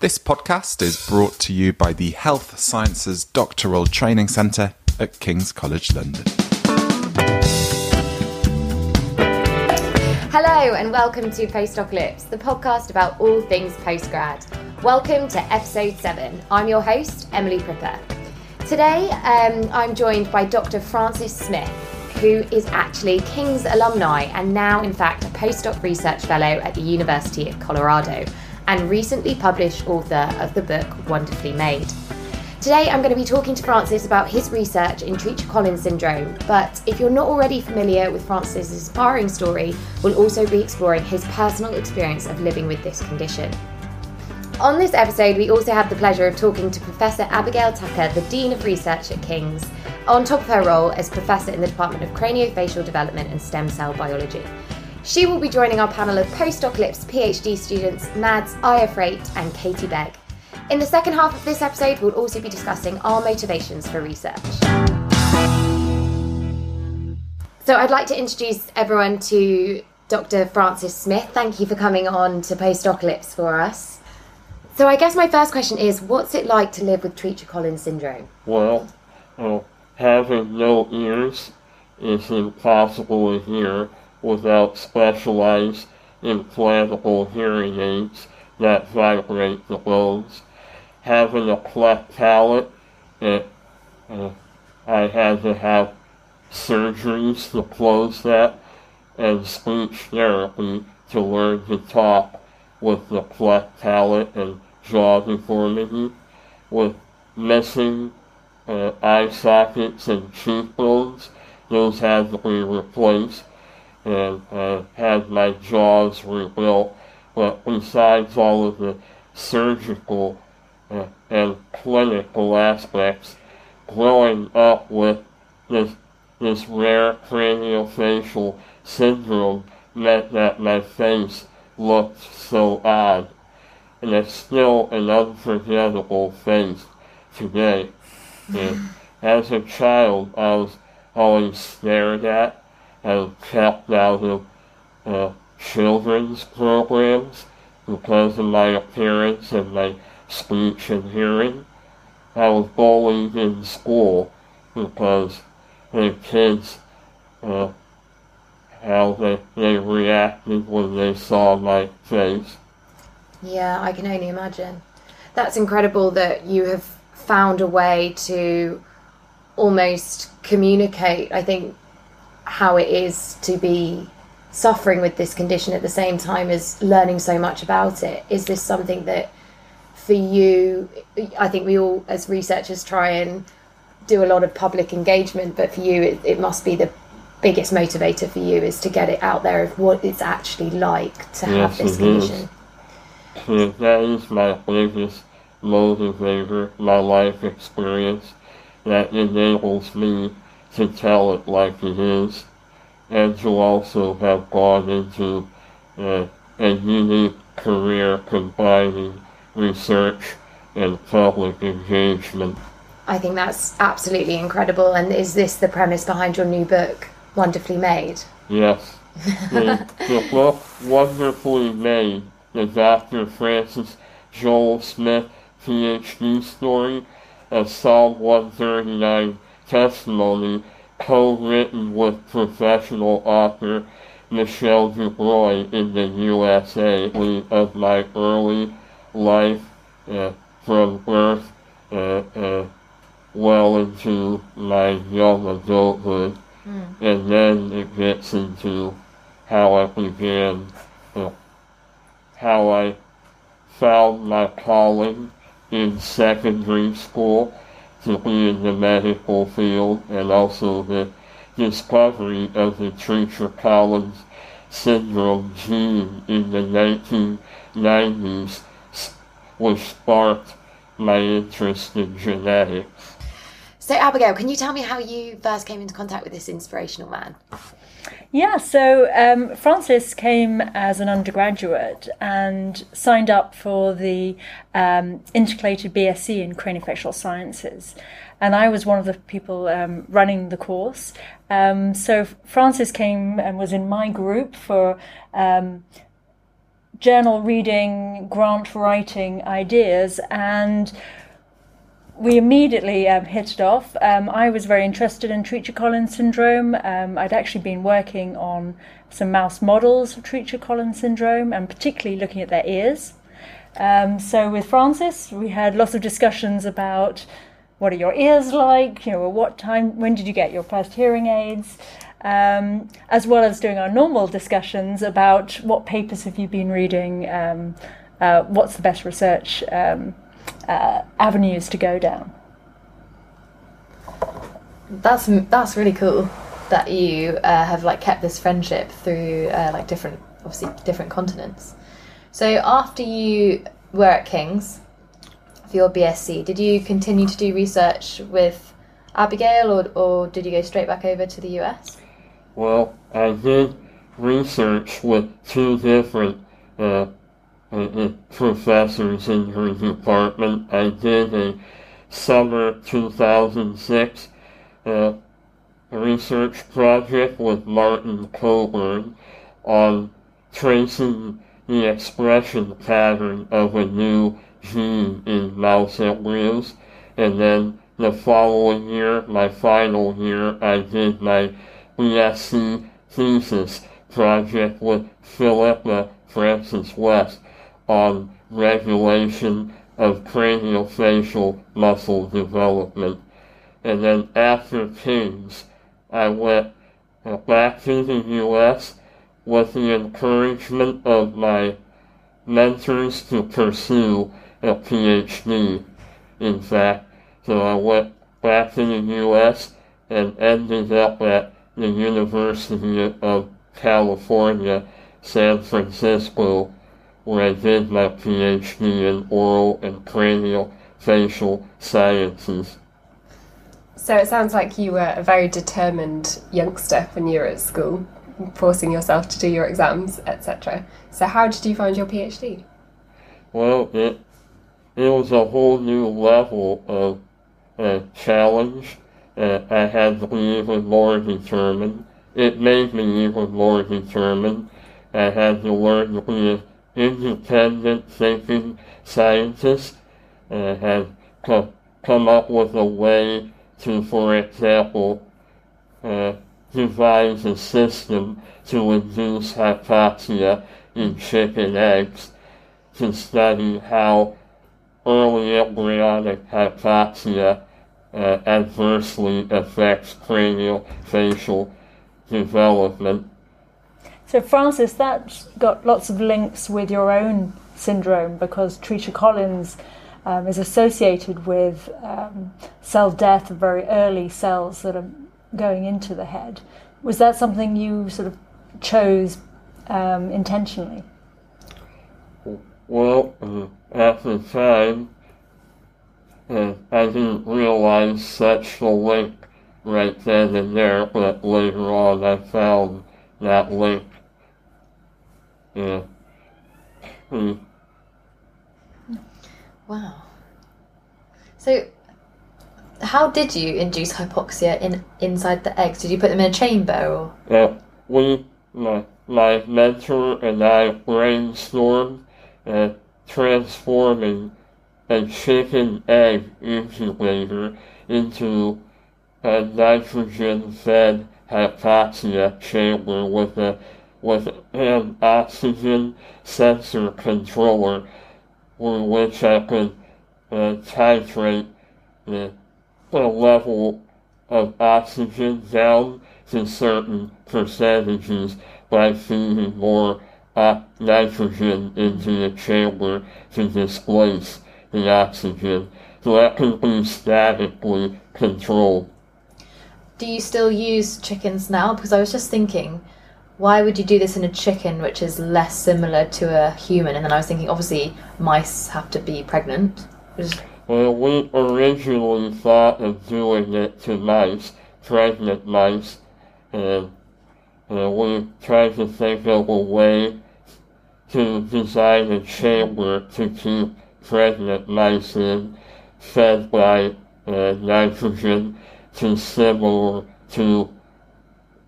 This podcast is brought to you by the Health Sciences Doctoral Training Centre at King's College London. Hello and welcome to Postocalypse, the podcast about all things postgrad. Welcome to episode 7. I'm your host, Emily Pripper. Today um, I'm joined by Dr. Francis Smith, who is actually King's alumni and now, in fact, a postdoc research fellow at the University of Colorado and recently published author of the book Wonderfully Made. Today, I'm going to be talking to Francis about his research in Treacher Collins syndrome. But if you're not already familiar with Francis's inspiring story, we'll also be exploring his personal experience of living with this condition. On this episode, we also have the pleasure of talking to Professor Abigail Tucker, the Dean of Research at King's, on top of her role as Professor in the Department of Craniofacial Development and Stem Cell Biology. She will be joining our panel of Postocalypse PhD students Mads Ayerfreight and Katie Begg. In the second half of this episode, we'll also be discussing our motivations for research. So, I'd like to introduce everyone to Dr. Francis Smith. Thank you for coming on to Postocalypse for us. So, I guess my first question is what's it like to live with Treacher Collins syndrome? Well, uh, having no ears is impossible to hear without specialized implantable hearing aids that vibrate the bones. Having a cleft palate, it, uh, I had to have surgeries to close that and speech therapy to learn to talk with the cleft palate and jaw deformity. With missing uh, eye sockets and cheekbones, those had to be replaced and uh, had my jaws rebuilt. But besides all of the surgical uh, and clinical aspects, growing up with this, this rare craniofacial syndrome meant that my face looked so odd. And it's still an unforgettable face today. As a child, I was always stared at and kept out of uh, children's programs because of my appearance and my speech and hearing. I was bullied in school because the kids, uh, how they, they reacted when they saw my face. Yeah, I can only imagine. That's incredible that you have found a way to almost communicate, I think, how it is to be suffering with this condition at the same time as learning so much about it. Is this something that for you, I think we all as researchers try and do a lot of public engagement, but for you, it, it must be the biggest motivator for you is to get it out there of what it's actually like to have this it condition. is. that is my biggest motivator, my life experience that enables me to tell it like it is, and to also have gone into uh, a unique career combining research and public engagement. I think that's absolutely incredible. And is this the premise behind your new book, Wonderfully Made? Yes. The, the book Wonderfully Made, the Dr. Francis Joel Smith PhD story, a Psalm 139 testimony co-written with professional author Michelle DuBrois in the USA of my early life uh, from birth uh, uh, well into my young adulthood. And then it gets into how I began, uh, how I found my calling in secondary school to the medical field, and also the discovery of the Treacher Collins syndrome gene in the 1990s, s- which sparked my interest in genetics. So, Abigail, can you tell me how you first came into contact with this inspirational man? Yeah, so um, Francis came as an undergraduate and signed up for the um, integrated BSc in craniofacial sciences. And I was one of the people um, running the course. Um, so Francis came and was in my group for um, journal reading, grant writing ideas, and we immediately um, hit it off. Um, I was very interested in Treacher-Collins syndrome. Um, I'd actually been working on some mouse models of Treacher-Collins syndrome, and particularly looking at their ears. Um, so with Francis, we had lots of discussions about what are your ears like? You know, what time? When did you get your first hearing aids? Um, as well as doing our normal discussions about what papers have you been reading, um, uh, what's the best research uh, avenues to go down. That's that's really cool that you uh, have like kept this friendship through uh, like different, obviously different continents. So after you were at King's for your BSc, did you continue to do research with Abigail, or or did you go straight back over to the US? Well, I did research with two different uh, uh, professors in department. I did a summer 2006 uh, research project with Martyn Cobourne on tracing the expression pattern of a new gene in mouse embryos. And then the following year, my final year, I did my BSc thesis project with Philippa Francis West on regulation of craniofacial muscle development. And then after King's, I went back to the U.S. with the encouragement of my mentors to pursue a PhD. In fact, so I went back to the U.S. and ended up at the University of California, San Francisco, where I did my PhD in oral and cranial facial sciences. So it sounds like you were a very determined youngster when you were at school, forcing yourself to do your exams, etc. So how did you find your PhD? Well, it it was a whole new level of uh, challenge. Uh, I had to be even more determined. It made me even more determined. I had to learn to be independent thinking scientists uh, have co- come up with a way to, for example, uh, devise a system to induce hypoxia in chicken eggs to study how early embryonic hypoxia uh, adversely affects cranial facial development so, Francis, that's got lots of links with your own syndrome because Treacher Collins um, is associated with um, cell death of very early cells that are going into the head. Was that something you sort of chose um, intentionally? Well, uh, at the time, uh, I didn't realize such a link right then and there, but later on I found that link yeah. Hmm. Wow. So, how did you induce hypoxia in inside the eggs? Did you put them in a chamber or? Yeah, we, my, my mentor and I brainstormed uh, transforming a chicken egg incubator into a nitrogen-fed hypoxia chamber with a with an oxygen sensor controller with which I could uh, titrate the, the level of oxygen down to certain percentages by feeding more uh, nitrogen into the chamber to displace the oxygen. So that can be statically controlled. Do you still use chickens now? Because I was just thinking, why would you do this in a chicken, which is less similar to a human? And then I was thinking, obviously, mice have to be pregnant. Well, we originally thought of doing it to mice, pregnant mice, and uh, we tried to think of a way to design a chamber to keep pregnant mice in, fed by uh, nitrogen, to similar to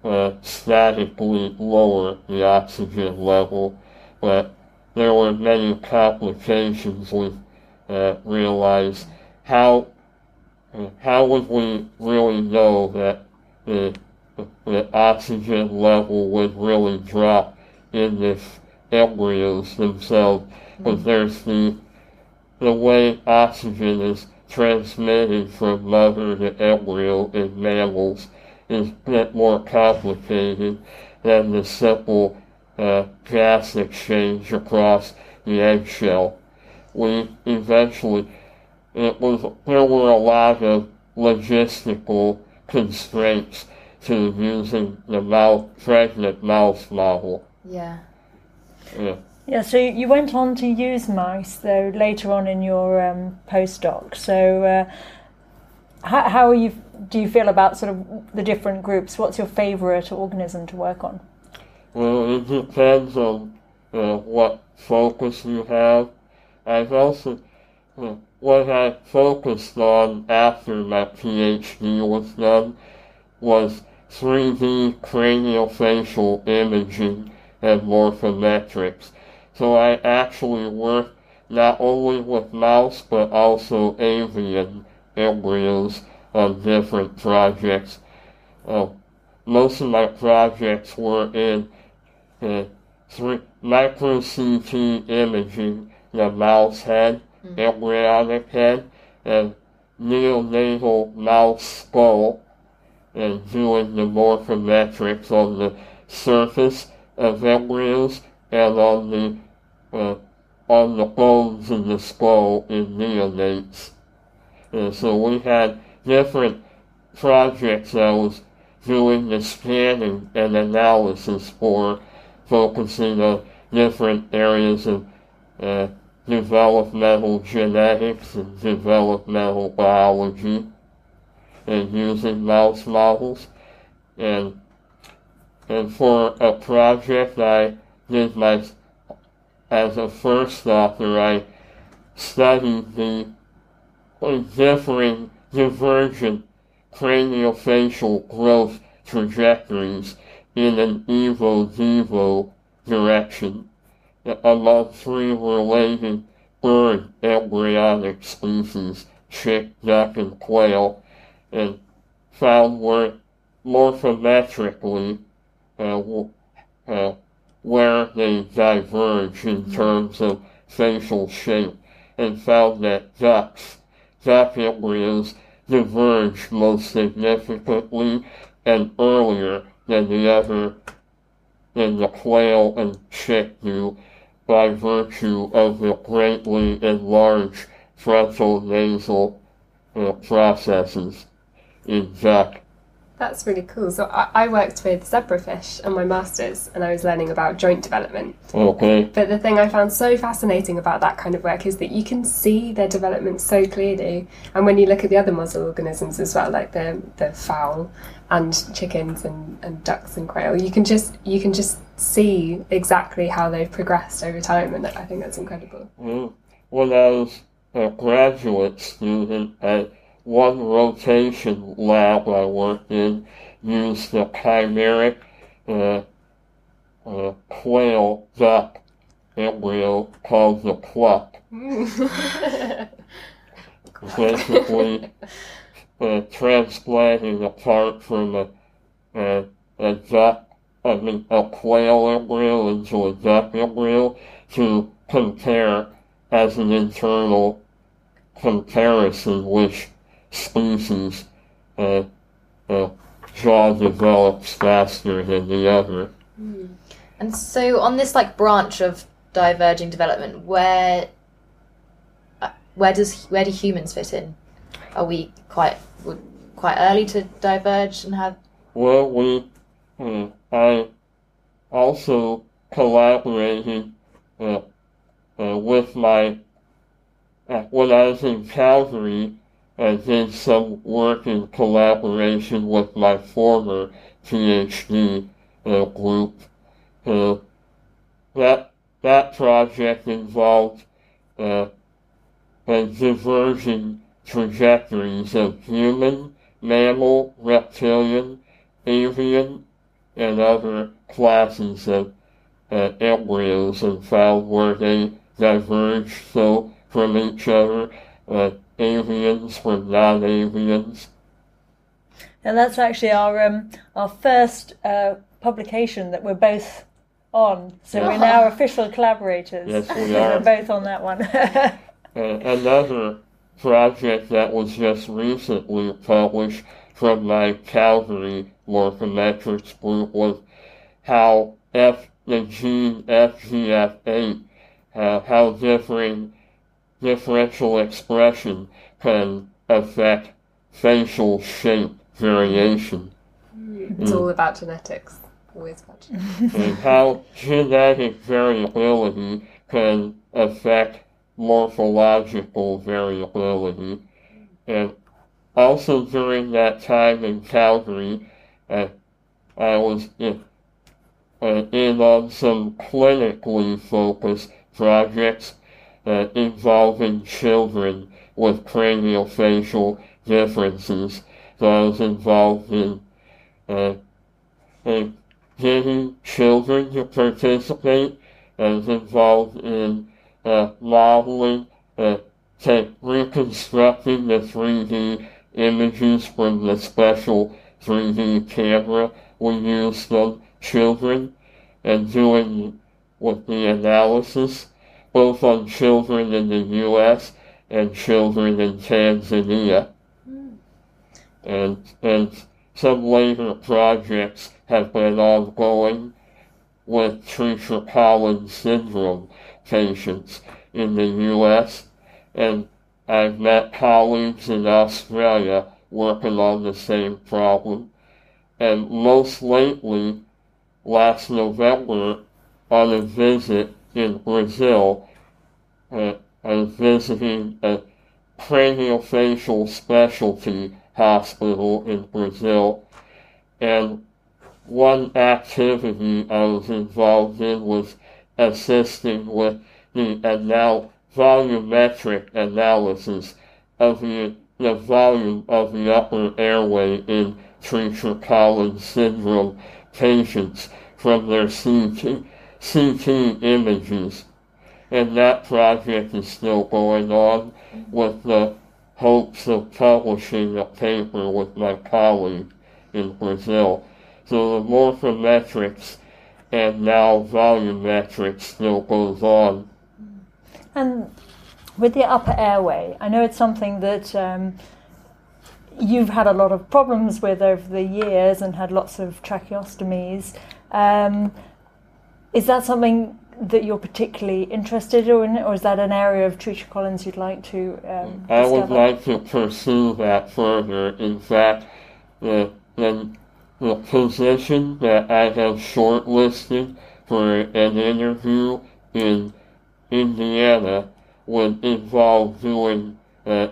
uh, statically lower the oxygen level, but there were many complications we uh, realized. How how would we really know that the, the oxygen level would really drop in the embryos themselves? Because there's the the way oxygen is transmitted from mother to embryo in mammals is a bit more complicated than the simple uh, gas exchange across the eggshell. We eventually, it was, there were a lot of logistical constraints to using the mouse, pregnant mouse model. Yeah. Yeah. Yeah, so you went on to use mice though later on in your um, postdoc. So, uh, how, how you? Do you feel about sort of the different groups? What's your favourite organism to work on? Well, it depends on what focus you have. I've also, what I focused on after my PhD was done was 3D craniofacial imaging and morphometrics. So I actually work not only with mouse but also avian embryos on different projects. Uh, most of my projects were in uh, three, micro CT imaging, the mouse head, embryonic head, and neonatal mouse skull, and doing the morphometrics on the surface of embryos and on the uh, on the bones in the skull in neonates. And so we had different projects I was doing the scanning and analysis for, focusing on different areas of uh, developmental genetics and developmental biology, and using mouse models. And and for a project I did my as a first author, I studied the differing divergent craniofacial growth trajectories in an evo-devo direction. Among three related bird embryonic species, chick, duck, and quail, and found where morphometrically uh, uh, where they diverge in terms of facial shape, and found that ducks, duck embryos diverge most significantly and earlier than the other, than the quail and chick do by virtue of the greatly enlarged frontal nasal uh, processes. In duck That's really cool. So I, I worked with zebrafish on my masters, and I was learning about joint development. Okay. But the thing I found so fascinating about that kind of work is that you can see their development so clearly. And when you look at the other mussel organisms as well, like the the fowl and chickens and, and ducks and quail, you can just you can just see exactly how they've progressed over time, and I think that's incredible. Mm. Well, as a graduate student at one rotation lab I worked in, used the chimeric uh, uh, quail duck embryo called the cluck. Basically, uh, transplanting a part from a, a, a duck, I mean, a quail embryo into a duck embryo to compare as an internal comparison which species uh, uh, jaw develops faster than the other. And so on this like branch of diverging development, where uh, where does where do humans fit in? Are we quite quite early to diverge and have? Well, we, uh, I also collaborated uh, uh, with my, uh, when I was in Calgary, I did some work in collaboration with my former PhD uh, group. Uh, that, that project involved uh, uh, diverging trajectories of human, mammal, reptilian, avian, and other classes of uh, embryos and found where they diverged so from each other, uh, avians from non-avians. And that's actually our um, our first uh, publication that we're both on. So we're now official collaborators. Yes, we are. We're both on that one. Uh, another project that was just recently published from my Calgary morphometrics group was how F the gene FGF8, uh, how differing differential expression can affect facial shape variation. It's all about genetics. Always about genetics. and how genetic variability can affect morphological variability. And also during that time in Calgary, uh, I was in, uh, in on some clinically focused projects uh, involving children with craniofacial differences. So I was involved in uh, in getting children to participate. Was involved in uh, modeling, uh, to reconstructing the 3D images from the special 3D camera we used on children and doing with the analysis both on children in the US and children in Tanzania. Hmm. And, and some later projects have been ongoing with Treacher Collins syndrome patients in the US, and I've met colleagues in Australia working on the same problem. And most lately, last November, on a visit in Brazil, was visiting a craniofacial specialty hospital in Brazil, and one activity I was involved in was assisting with the anal- volumetric analysis of the, the volume of the upper airway in Treacher Collins syndrome patients from their CT, CT images. And that project is still going on with the hopes of publishing a paper with my colleague in Brazil. So the morphometrics and now volumetrics still goes on. And with the upper airway, I know it's something that um, you've had a lot of problems with over the years and had lots of tracheostomies. Um, is that something that you're particularly interested in, or is that an area of Treacher Collins you'd like to um, I would like to pursue that further. In fact, the, the, the position that I have shortlisted for an interview in Indiana would involve doing uh,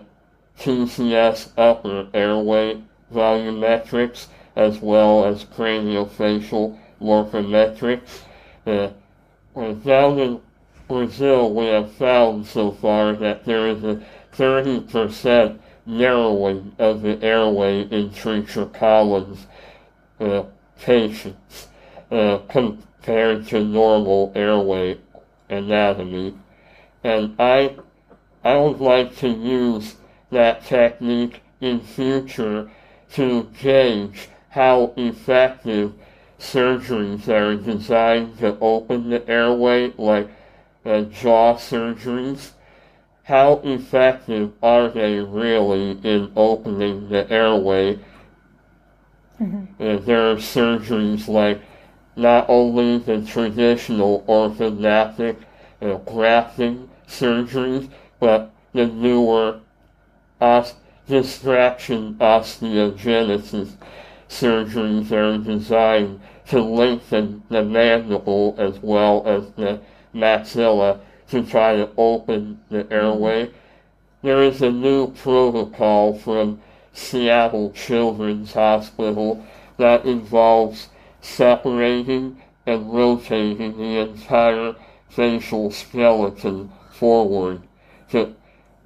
TCS upper airway volumetrics as well as craniofacial morphometrics. Down in Brazil, we have found so far that there is a 30% narrowing of the airway in Treacher Collins uh, patients uh, compared to normal airway anatomy. And I, I would like to use that technique in future to gauge how effective surgeries that are designed to open the airway, like uh, jaw surgeries, how effective are they really in opening the airway? Uh, there are surgeries like not only the traditional orthodontic uh, grafting surgeries, but the newer os- distraction osteogenesis that are designed to lengthen the mandible as well as the maxilla to try to open the airway. There is a new protocol from Seattle Children's Hospital that involves separating and rotating the entire facial skeleton forward to,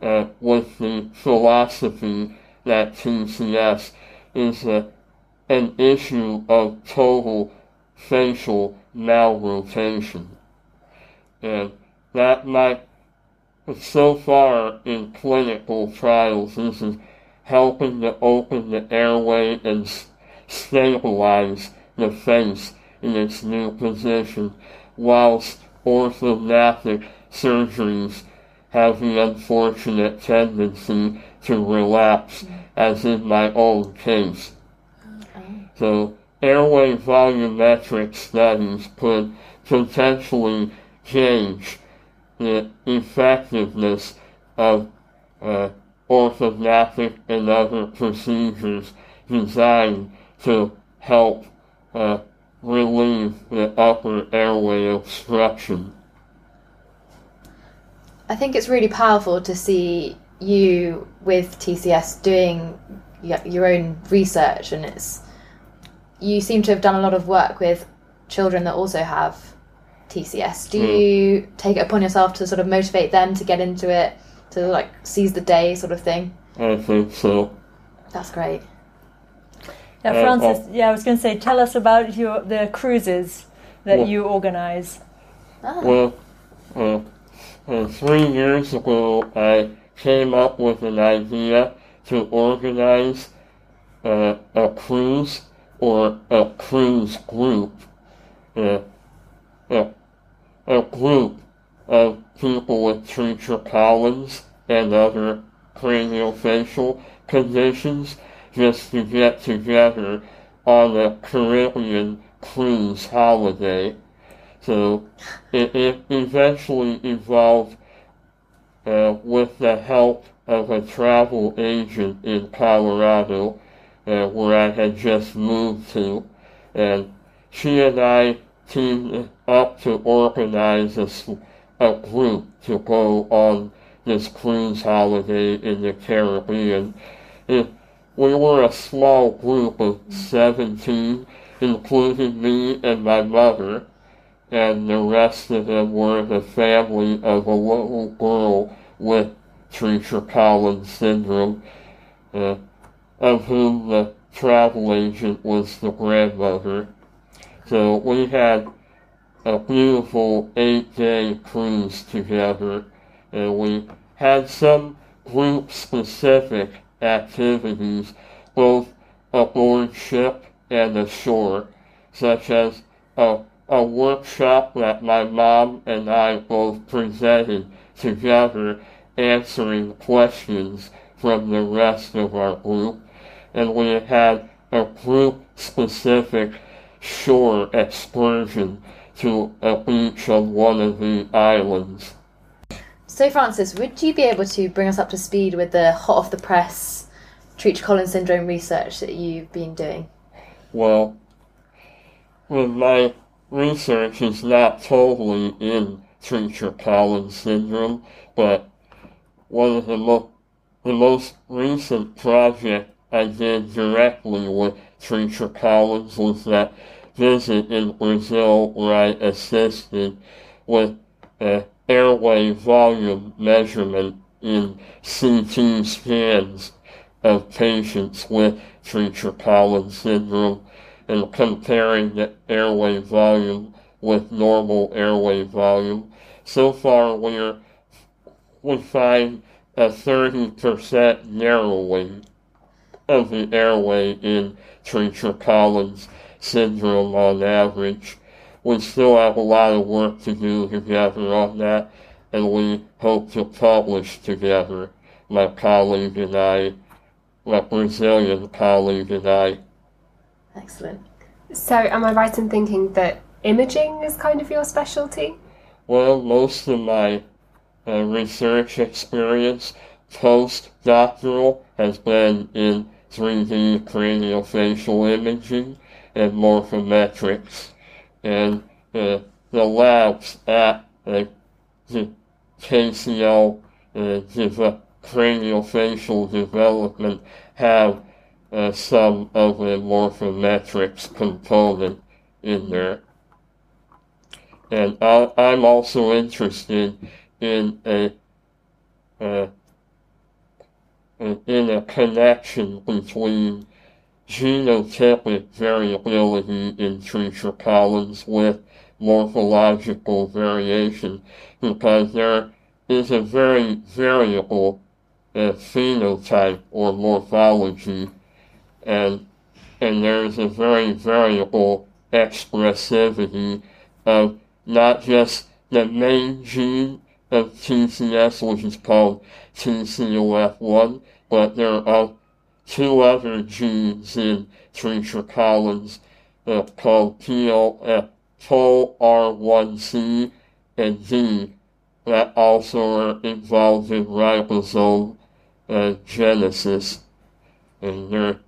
uh, with the philosophy that TCS is a, an issue of total facial malrotation. And that might, so far in clinical trials, this is helping to open the airway and stabilize the face in its new position, whilst orthognathic surgeries have the unfortunate tendency to relapse, as in my own case. So, airway volumetric studies could potentially change the effectiveness of uh, and other procedures designed to help uh, relieve the upper airway obstruction. I think it's really powerful to see you with TCS doing your own research, and it's you seem to have done a lot of work with children that also have TCS. Do Hmm. you take it upon yourself to sort of motivate them to get into it, to like seize the day, sort of thing? I think so. That's great. Yeah, Uh, Francis. Yeah, I was going to say, tell us about your the cruises that Well- you organise. Ah, Well, uh, uh, three years ago, I came up with an idea to organize uh, a cruise or a cruise group. Uh, a, a group of people with Treacher Collins and other craniofacial conditions just to get together on a Caribbean cruise holiday. So it, it eventually evolved uh, with the help of a travel agent in Colorado, uh, where I had just moved to, and she and I teamed up to organize a group to go on this cruise holiday in the Caribbean. It, we were a small group of 17, including me and my mother and the rest of them were the family of a little girl with Treacher Collins syndrome, uh, of whom the travel agent was the grandmother. So we had a beautiful eight-day cruise together, and we had some group-specific activities both aboard ship and ashore, such as a a workshop that my mom and I both presented together answering questions from the rest of our group. And we had a group specific shore excursion to a beach on one of the islands. So, Francis, would you be able to bring us up to speed with the hot off the press Treacher Collins syndrome research that you've been doing? Well, my research is not totally in Treacher Collins syndrome, but one of the, mo- the most recent project I did directly with Treacher Collins was that visit in Brazil where I assisted with uh, airway volume measurement in CT scans of patients with Treacher Collins syndrome and comparing the airway volume with normal airway volume. So far, we're, we find a 30% narrowing of the airway in Treacher Collins syndrome on average. We still have a lot of work to do together on that, and we hope to publish together, my colleague and I, my Brazilian colleague and I. Excellent. So, am I right in thinking that imaging is kind of your specialty? Well, most of my uh, research experience postdoctoral has been in 3D craniofacial imaging and morphometrics. And uh, the labs at uh, the KCL uh, deve- craniofacial development have uh, some of the morphometrics component in there. And I, I'm also interested in a uh, in a connection between genotypic variability in Collins with morphological variation because there is a very variable uh, phenotype or morphology and and there's a very variable expressivity of not just the main gene of TCS, which is called TCOF1, but there are two other genes in Treacher Collins uh, called POLR1C and D that also are involved in ribosome uh, genesis, and they're,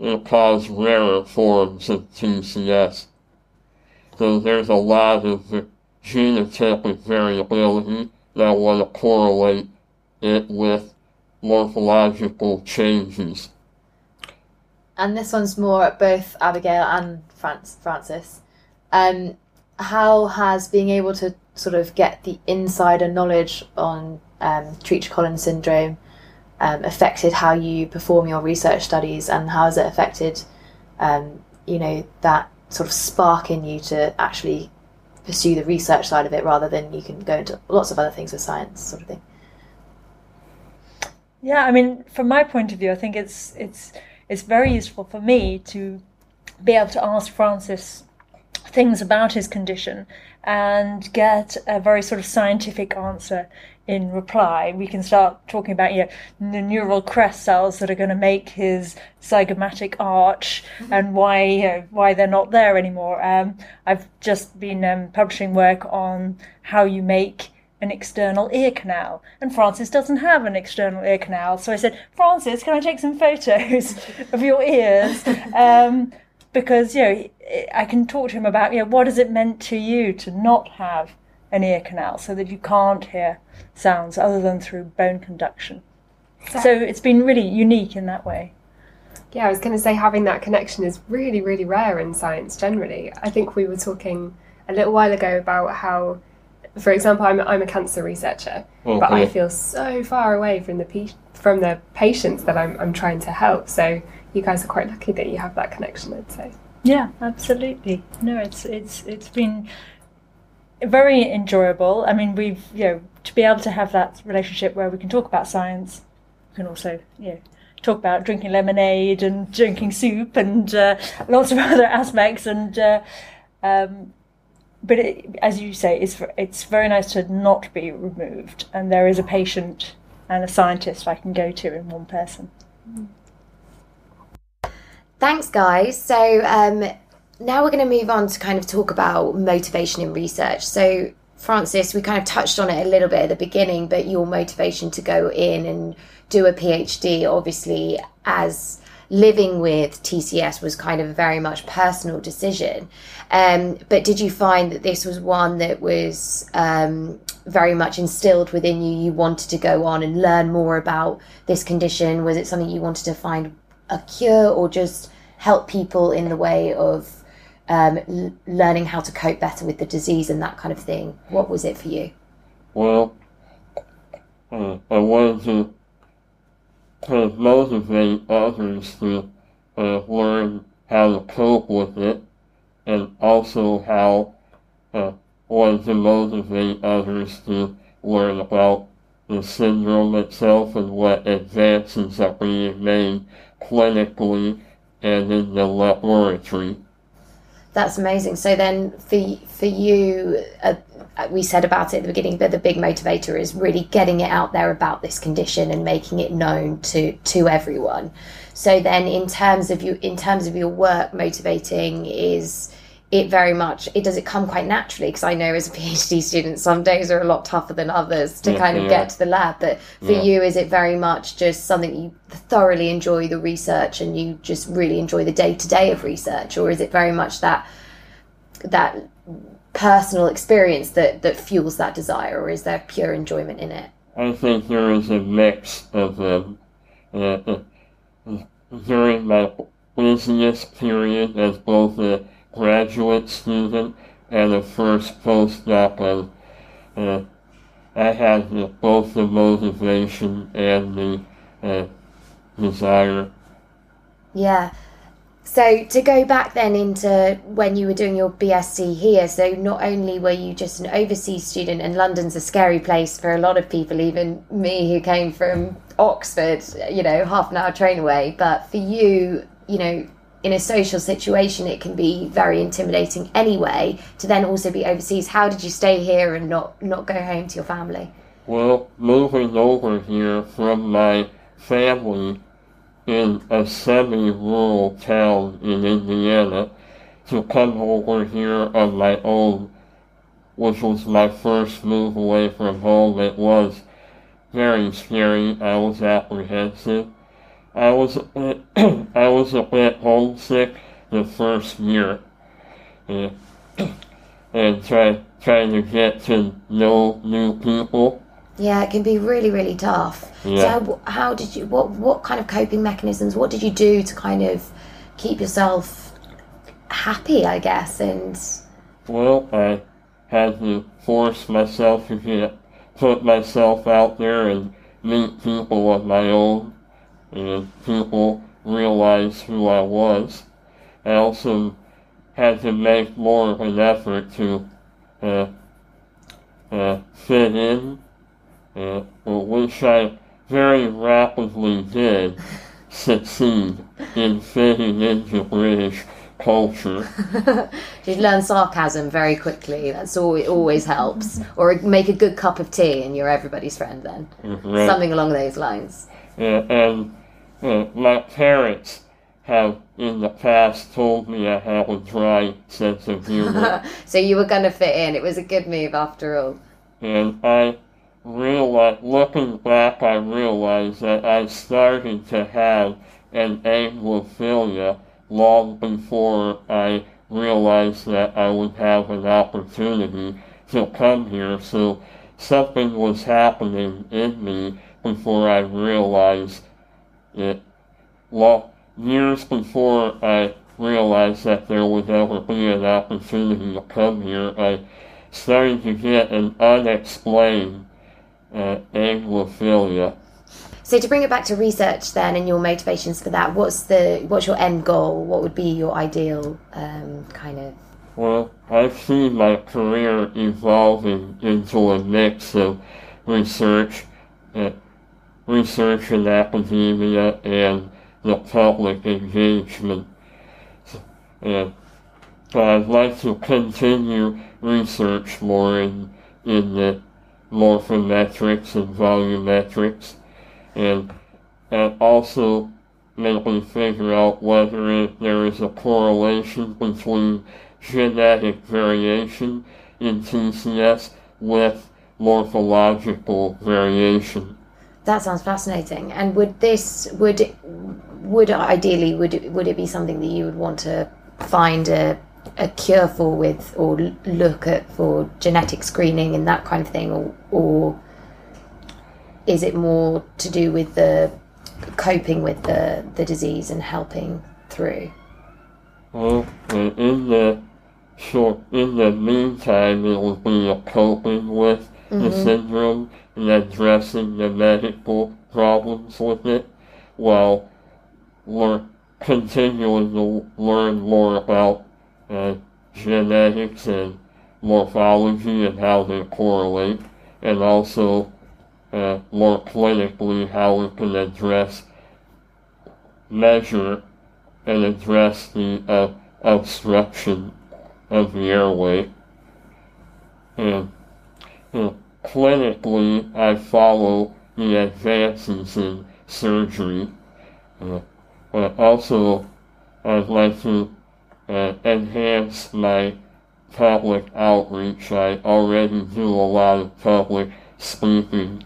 they cause rarer forms of TCS. So there's a lot of genotypic variability that want to correlate it with morphological changes. And this one's more at both Abigail and Franc- Francis. Um, how has being able to sort of get the insider knowledge on um, Treacher Collins syndrome um, affected how you perform your research studies, and how has it affected, um, you know, that sort of spark in you to actually pursue the research side of it rather than you can go into lots of other things with science, sort of thing. Yeah, I mean, from my point of view, I think it's it's it's very useful for me to be able to ask Francis things about his condition and get a very sort of scientific answer in reply. We can start talking about you know the neural crest cells that are going to make his zygomatic arch mm-hmm. and why you know, why they're not there anymore. Um, I've just been um, publishing work on how you make an external ear canal. And Francis doesn't have an external ear canal. So I said, Francis, can I take some photos of your ears? Um, because, you know, I can talk to him about, you know, what has it meant to you to not have an ear canal so that you can't hear sounds other than through bone conduction. So it's been really unique in that way. Yeah, I was going to say having that connection is really, really rare in science generally. I think we were talking a little while ago about how for example, I'm, I'm a cancer researcher, okay. but I feel so far away from the pe- from the patients that I'm, I'm trying to help. So you guys are quite lucky that you have that connection, I'd say. Yeah, absolutely. No, it's it's it's been very enjoyable. I mean, we've you know to be able to have that relationship where we can talk about science, we can also you know talk about drinking lemonade and drinking soup and uh, lots of other aspects and. Uh, um, but it, as you say, it's it's very nice to not be removed, and there is a patient and a scientist I can go to in one person. Thanks, guys. So um, now we're going to move on to kind of talk about motivation in research. So, Francis, we kind of touched on it a little bit at the beginning, but your motivation to go in and do a PhD, obviously, as living with TCS was kind of a very much personal decision. Um, but did you find that this was one that was um, very much instilled within you? You wanted to go on and learn more about this condition? Was it something you wanted to find a cure or just help people in the way of um, l- learning how to cope better with the disease and that kind of thing? What was it for you? Well, uh, I wanted to to motivate others to uh, learn how to cope with it and also how uh, one to motivate others to learn about the syndrome itself and what advances are being made clinically and in the laboratory. That's amazing. So then, for for you, uh, Uh, we said about it at the beginning, but the big motivator is really getting it out there about this condition and making it known to to everyone. So then, in terms of you, in terms of your work, motivating is it very much it does it come quite naturally because I know as a PhD student some days are a lot tougher than others to yeah, kind of yeah. get to the lab but for yeah. you is it very much just something you thoroughly enjoy the research and you just really enjoy the day to day of research or is it very much that that personal experience that that fuels that desire or is there pure enjoyment in it I think there is a mix of them uh, uh, during my busiest period as both a graduate student and a first postdoc, and uh, I had the, both the motivation and the uh, desire. Yeah. So to go back then into when you were doing your BSc here, so not only were you just an overseas student, and London's a scary place for a lot of people, even me who came from Oxford, you know, half an hour train away, but for you, you know, in a social situation, it can be very intimidating anyway. To then also be overseas, how did you stay here and not not go home to your family? Well, moving over here from my family in a semi-rural town in Indiana to come over here on my own, which was my first move away from home. It was very scary. I was apprehensive. I was I was a bit homesick the first year, and, and try, trying to get to know new people. Yeah, it can be really, really tough. Yeah. So, how, how did you? What what kind of coping mechanisms? What did you do to kind of keep yourself happy? I guess, and Well, I had to force myself to get, put myself out there and meet people of my own, and people realize who I was. I also had to make more of an effort to uh, uh, fit in, uh, which I very rapidly did succeed in fitting into British culture. you learn sarcasm very quickly. That's all. It always helps. Or make a good cup of tea, and you're everybody's friend. Then Right. something along those lines. Yeah, and uh, my parents have in the past told me I have a dry sense of humor, So you were going to fit in. It was a good move after all. and I realize, looking back, I realized that I started to have an Anglophilia long before I realized that I would have an opportunity to come here. So something was happening in me before I realized it. Well, years before I realized that there would ever be an opportunity to come here, I started to get an unexplained uh, Anglophilia. So to bring it back to research, then, and your motivations for that, what's the what's your end goal? What would be your ideal um, kind of? Well, I see my career evolving into a mix of research, uh, research in academia, and the public engagement. And but I'd like to continue research more in, in the morphometrics and volumetrics, and, and also maybe figure out whether there is a correlation between genetic variation in TCS with morphological variation. That sounds fascinating. And would this would would ideally would it, would it be something that you would want to find a a cure for with or look at for genetic screening and that kind of thing, or or is it more to do with the coping with the the disease and helping through? Well, in the short, in the meantime, it will be a coping with the syndrome and addressing the medical problems with it, while lear- continuing to learn more about uh, genetics and morphology and how they correlate, and also uh, more clinically how we can address, measure, and address the uh, obstruction of the airway. And uh, clinically, I follow the advances in surgery. Uh, but also, I'd like to uh, enhance my public outreach. I already do a lot of public speaking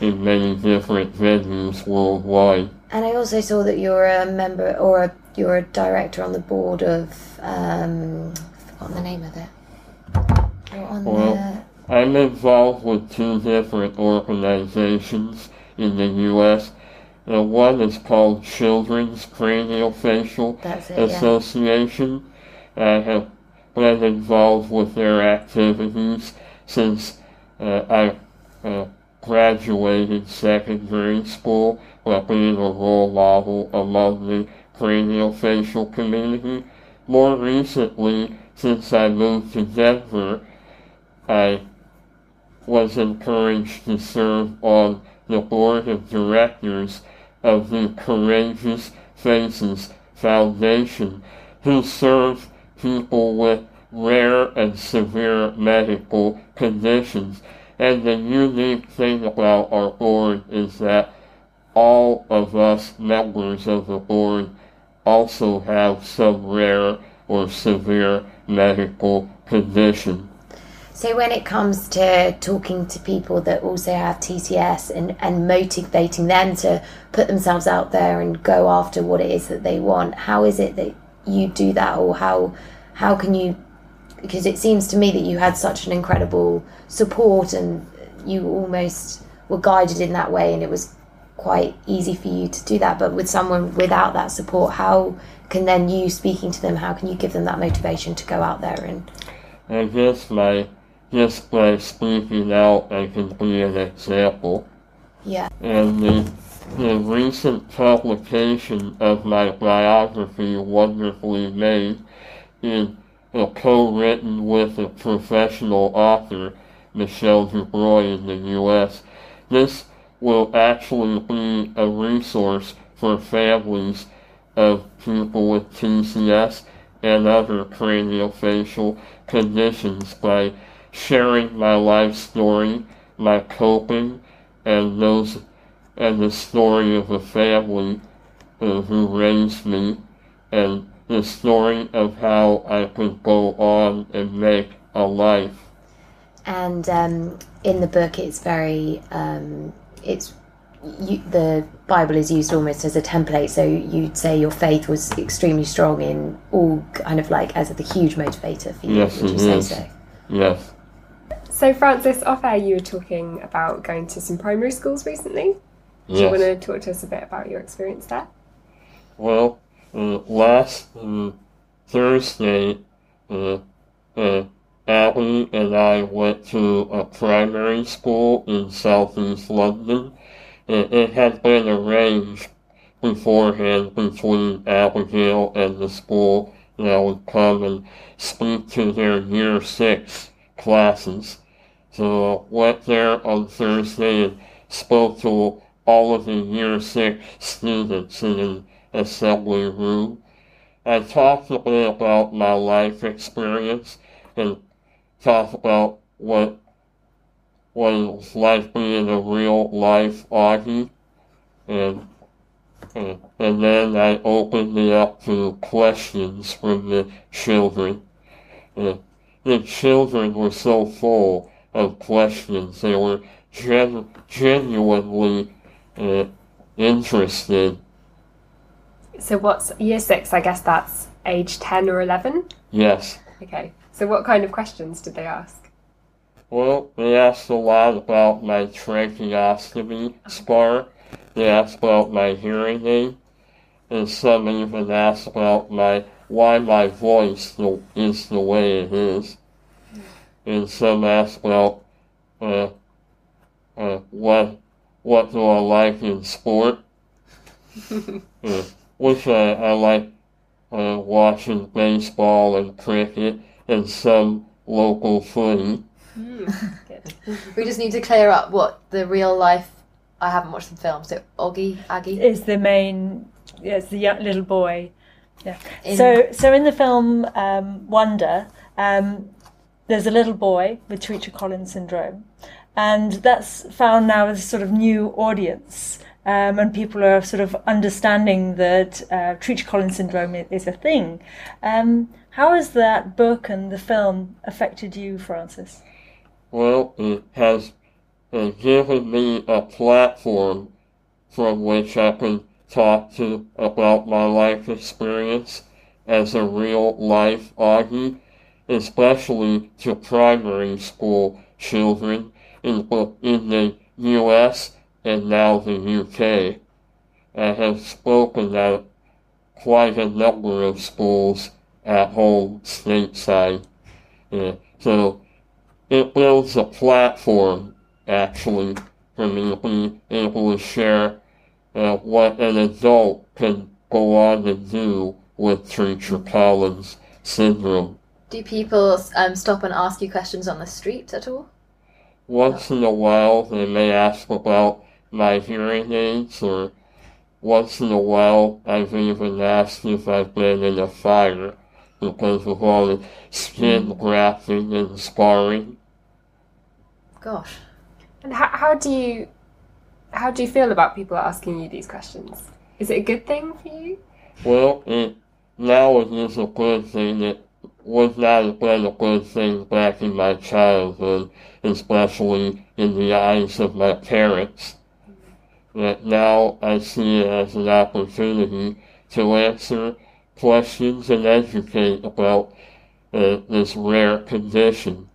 in many different venues worldwide. And I also saw that you're a member or a, you're a director on the board of um, I've forgotten the name of it. Well, I'm involved with two different organizations in the U.S. The one is called Children's Craniofacial That's it, yeah. Association. I have been involved with their activities since uh, I uh, graduated secondary school by being a role model among the craniofacial community. More recently, since I moved to Denver, I was encouraged to serve on the board of directors of the Courageous Faces Foundation, who serve people with rare and severe medical conditions. And the unique thing about our board is that all of us members of the board also have some rare or severe medical condition. So when it comes to talking to people that also have TCS and, and motivating them to put themselves out there and go after what it is that they want, how is it that you do that or how how can you because it seems to me that you had such an incredible support and you almost were guided in that way and it was quite easy for you to do that but with someone without that support how can then you speaking to them how can you give them that motivation to go out there and I guess my just by speaking out I can be an example. yeah And the, the recent publication of my biography, Wonderfully Made, is uh, co-written with a professional author, Michelle Dubois in the U.S. This will actually be a resource for families of people with TCS and other craniofacial conditions by sharing my life story, my coping, and those and the story of a family uh, who raised me, and the story of how I could go on and make a life. and um, in the book it's very um, it's you, the bible is used almost as a template so you'd say your faith was extremely strong in all kind of like as a huge motivator for you Yes, would you it say is. so Yes, So, Francis, off air, you were talking about going to some primary schools recently. Do you want to talk to us a bit about your experience there? Well, last uh, Thursday, uh, uh, Abby and I went to a primary school in southeast London. It, it had been arranged beforehand between Abigail and the school that would come and speak to their year six classes. So I went there on Thursday and spoke to all of the year six students in an assembly room. I talked a bit about my life experience and talked about what what it was like being a real life Augie and and, and then I opened it up to questions from the children. And the children were so full of questions. They were gen- genuinely uh, interested. So, what's year six? I guess that's age 10 or 11. Yes. Okay. So, what kind of questions did they ask? Well, they asked a lot about my tracheostomy scar. They asked about my hearing aid. And some even asked about my why my voice is the way it is. And some asked about uh, uh, what what do I like in sport. uh, which I, I like uh, watching baseball and cricket and some local footy. We just need to clear up what the real life. I haven't watched the film, so Oggy, Aggie. is the main Yeah, it's the young, little boy yeah In- so so in the film um, wonder um, there's a little boy with treacher collins syndrome and that's found now as a sort of new audience um, and people are sort of understanding that uh, treacher collins syndrome is a thing. Um, how has that book and the film affected you francis? Well, it has given me a platform from which I can talk to about my life experience as a real life Augie, especially to primary school children in, in the US and now the UK. I have spoken at quite a number of schools at home stateside. Uh, so it builds a platform actually for me to be able to share uh, what an adult can go on to do with Treacher Collins syndrome. Do people um, stop and ask you questions on the street at all? Once in a while, they may ask about my hearing aids, or once in a while, I've even asked if I've been in a fire because of all the skin hmm. grafting and scarring. Gosh. And how, how do you how do you feel about people asking you these questions? Is it a good thing for you? Well, it now it is a good thing. It was not been a good thing back in my childhood, especially in the eyes of my parents. That now I see it as an opportunity to answer questions and educate about uh, this rare condition.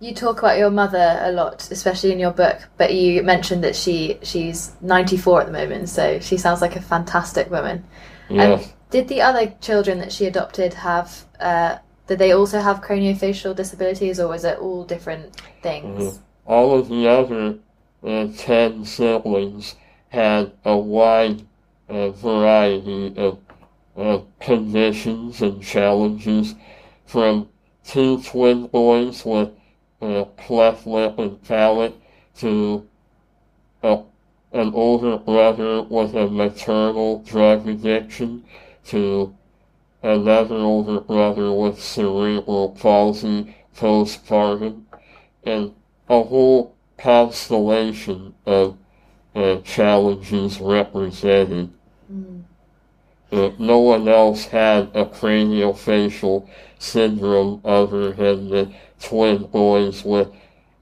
You talk about your mother a lot, especially in your book, but you mentioned that she she's 94 at the moment, so she sounds like a fantastic woman. Yes. Did the other children that she adopted have uh, did they also have craniofacial disabilities or was it all different things? Mhm. All of the other uh, ten siblings had a wide uh, variety of uh, conditions and challenges, from two twin boys with uh, cleft lip and palate to a, an older brother with a maternal drug addiction to another older brother with cerebral palsy postpartum and a whole constellation of uh, challenges represented. Uh, no one else had a craniofacial syndrome other than the twin boys with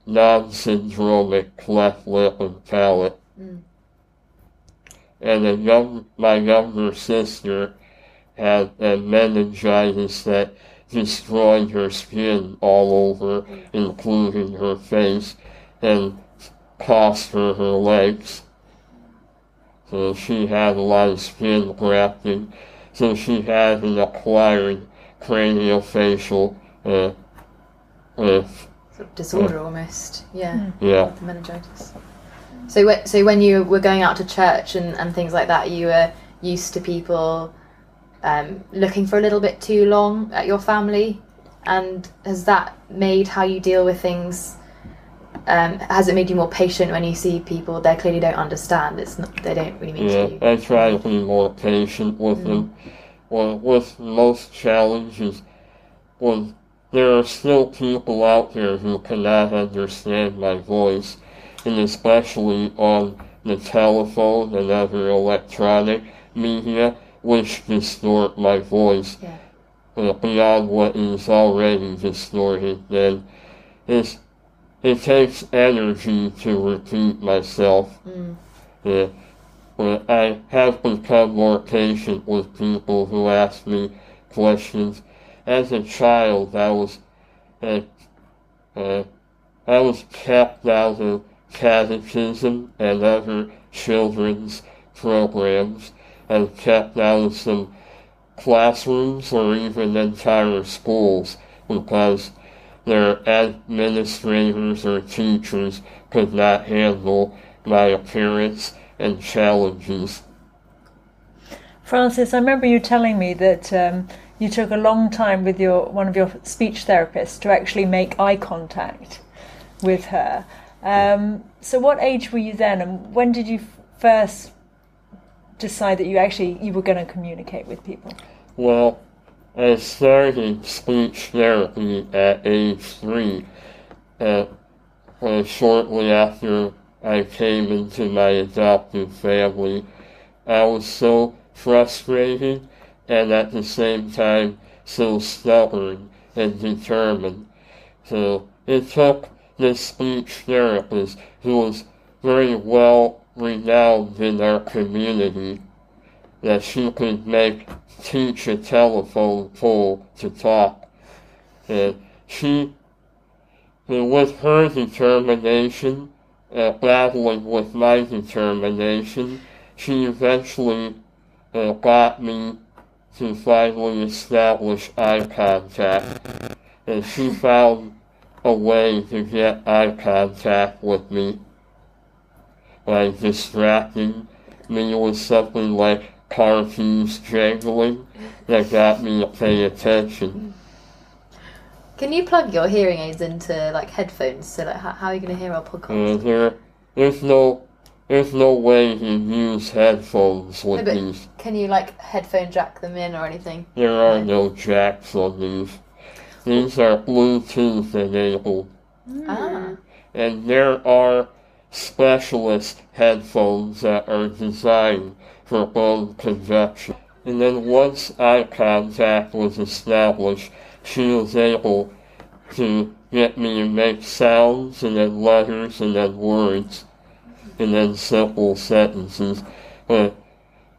non-syndromic cleft lip and palate. And a young, my younger sister had a meningitis that destroyed her skin all over, including her face, and cost her her legs. So she has a lot of skin grafting. So she has an acquired craniofacial, uh, uh, Sort of disorder almost. Yeah. yeah, The meningitis. So, wh- so when you were going out to church and, and things like that, you were used to people um, looking for a little bit too long at your family, and has that made how you deal with things? Um, has it made you more patient when you see people they clearly don't understand? It's not they don't really mean yeah. to you. I try to be more patient with them. Well, with most challenges, well, there are still people out there who cannot understand my voice, and especially on the telephone and other electronic media, which distort my voice Yeah. beyond what is already distorted. Then it's, it takes energy to repeat myself. Yeah. But I have become more patient with people who ask me questions. As a child, I was, uh, uh, I was kept out of catechism and other children's programs, and kept out of some classrooms or even entire schools because their administrators or teachers could not handle my appearance and challenges. Francis, I remember you telling me that um, you took a long time with your one of your speech therapists to actually make eye contact with her. Um, so, what age were you then, and when did you first decide that you actually you were going to communicate with people? Well, I started speech therapy at age three, uh, uh, shortly after I came into my adoptive family. I was so frustrated and at the same time so stubborn and determined. So it took this speech therapist who was very well renowned in our community that she could make teach a telephone pole to talk. And she, and with her determination, uh, battling with my determination, she eventually uh, got me to finally establish eye contact. And she found a way to get eye contact with me by distracting me with something like keys jangling that got me to pay attention. Can you plug your hearing aids into like headphones? So like, how, how are you going to hear our podcast? Uh, there, there's no, there's no way to use headphones with No, these. can you like headphone jack them in or anything? There are no jacks on these. These are Bluetooth enabled. Ah, and there are specialist headphones that are designed bone conduction. And then once eye contact was established, she was able to get me to make sounds and then letters and then words and then simple sentences. But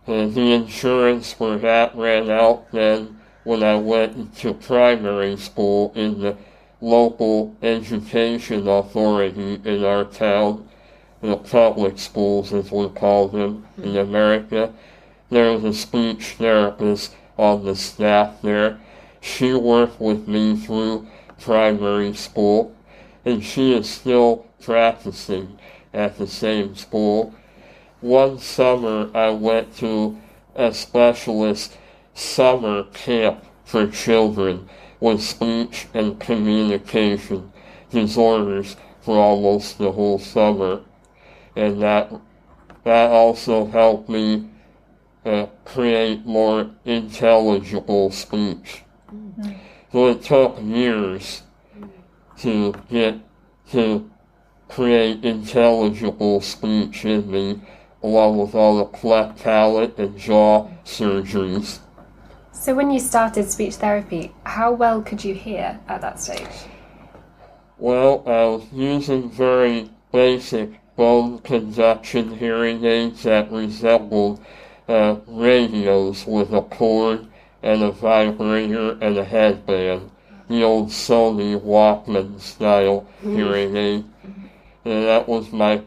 uh, the insurance for that ran out then when I went to primary school in the local education authority in our town, the public schools as we call them in mm-hmm. America. There was a speech therapist on the staff there. She worked with me through primary school, and she is still practicing at the same school. One summer I went to a specialist summer camp for children with speech and communication disorders for almost the whole summer. And that, that also helped me uh, create more intelligible speech. So it took years to get to create intelligible speech in me, along with all the cleft palate and jaw surgeries. So when you started speech therapy, how well could you hear at that stage? Well, I was using very basic bone conduction hearing aids that resembled uh, radios with a cord and a vibrator and a headband. The old Sony Walkman style hearing aid. And that was my,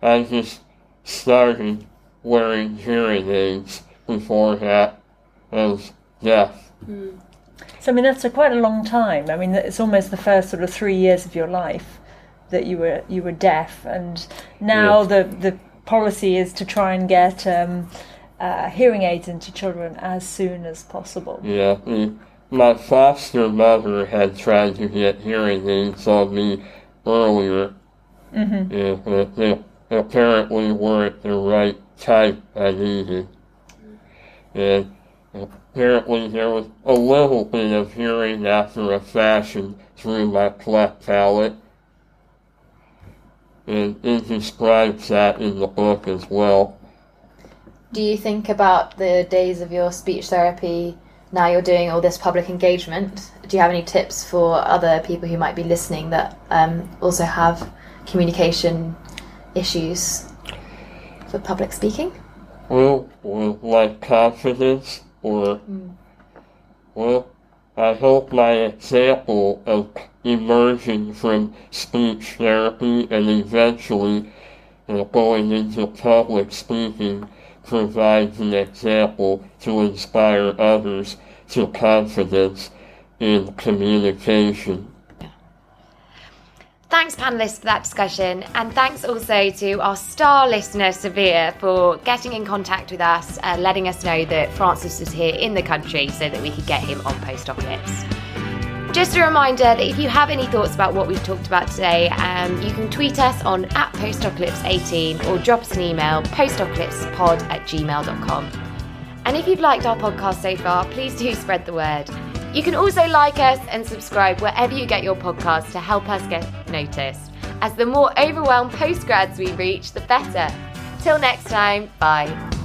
I just started wearing hearing aids before that. I was deaf. So I mean that's a quite a long time. I mean it's almost the first sort of three years of your life that you were you were deaf, and now the the policy is to try and get um, uh, hearing aids into children as soon as possible. Yeah, the, my foster mother had tried to get hearing aids on me earlier. Mm-hmm. Yeah, but they apparently weren't the right type I needed. And apparently there was a little bit of hearing after a fashion through my cleft palate. And it describes that in the book as well. do you think about the days of your speech therapy? Now you're doing all this public engagement. Do you have any tips for other people who might be listening that um, also have communication issues for public speaking? Well, or like confidence, or well, I hope my example of emerging from speech therapy and eventually uh, going into public speaking provides an example to inspire others to confidence in communication. Thanks, panelists, for that discussion, and thanks also to our star listener, Severe, for getting in contact with us, uh, letting us know that Francis was here in the country so that we could get him on Postocalypse. Just a reminder that if you have any thoughts about what we've talked about today, um, you can tweet us on at postocalypse18 or drop us an email, postocalypsepod at gmail.com. And if you've liked our podcast so far, please do spread the word. You can also like us and subscribe wherever you get your podcasts to help us get noticed. As the more overwhelmed postgrads we reach, the better. Till next time, bye.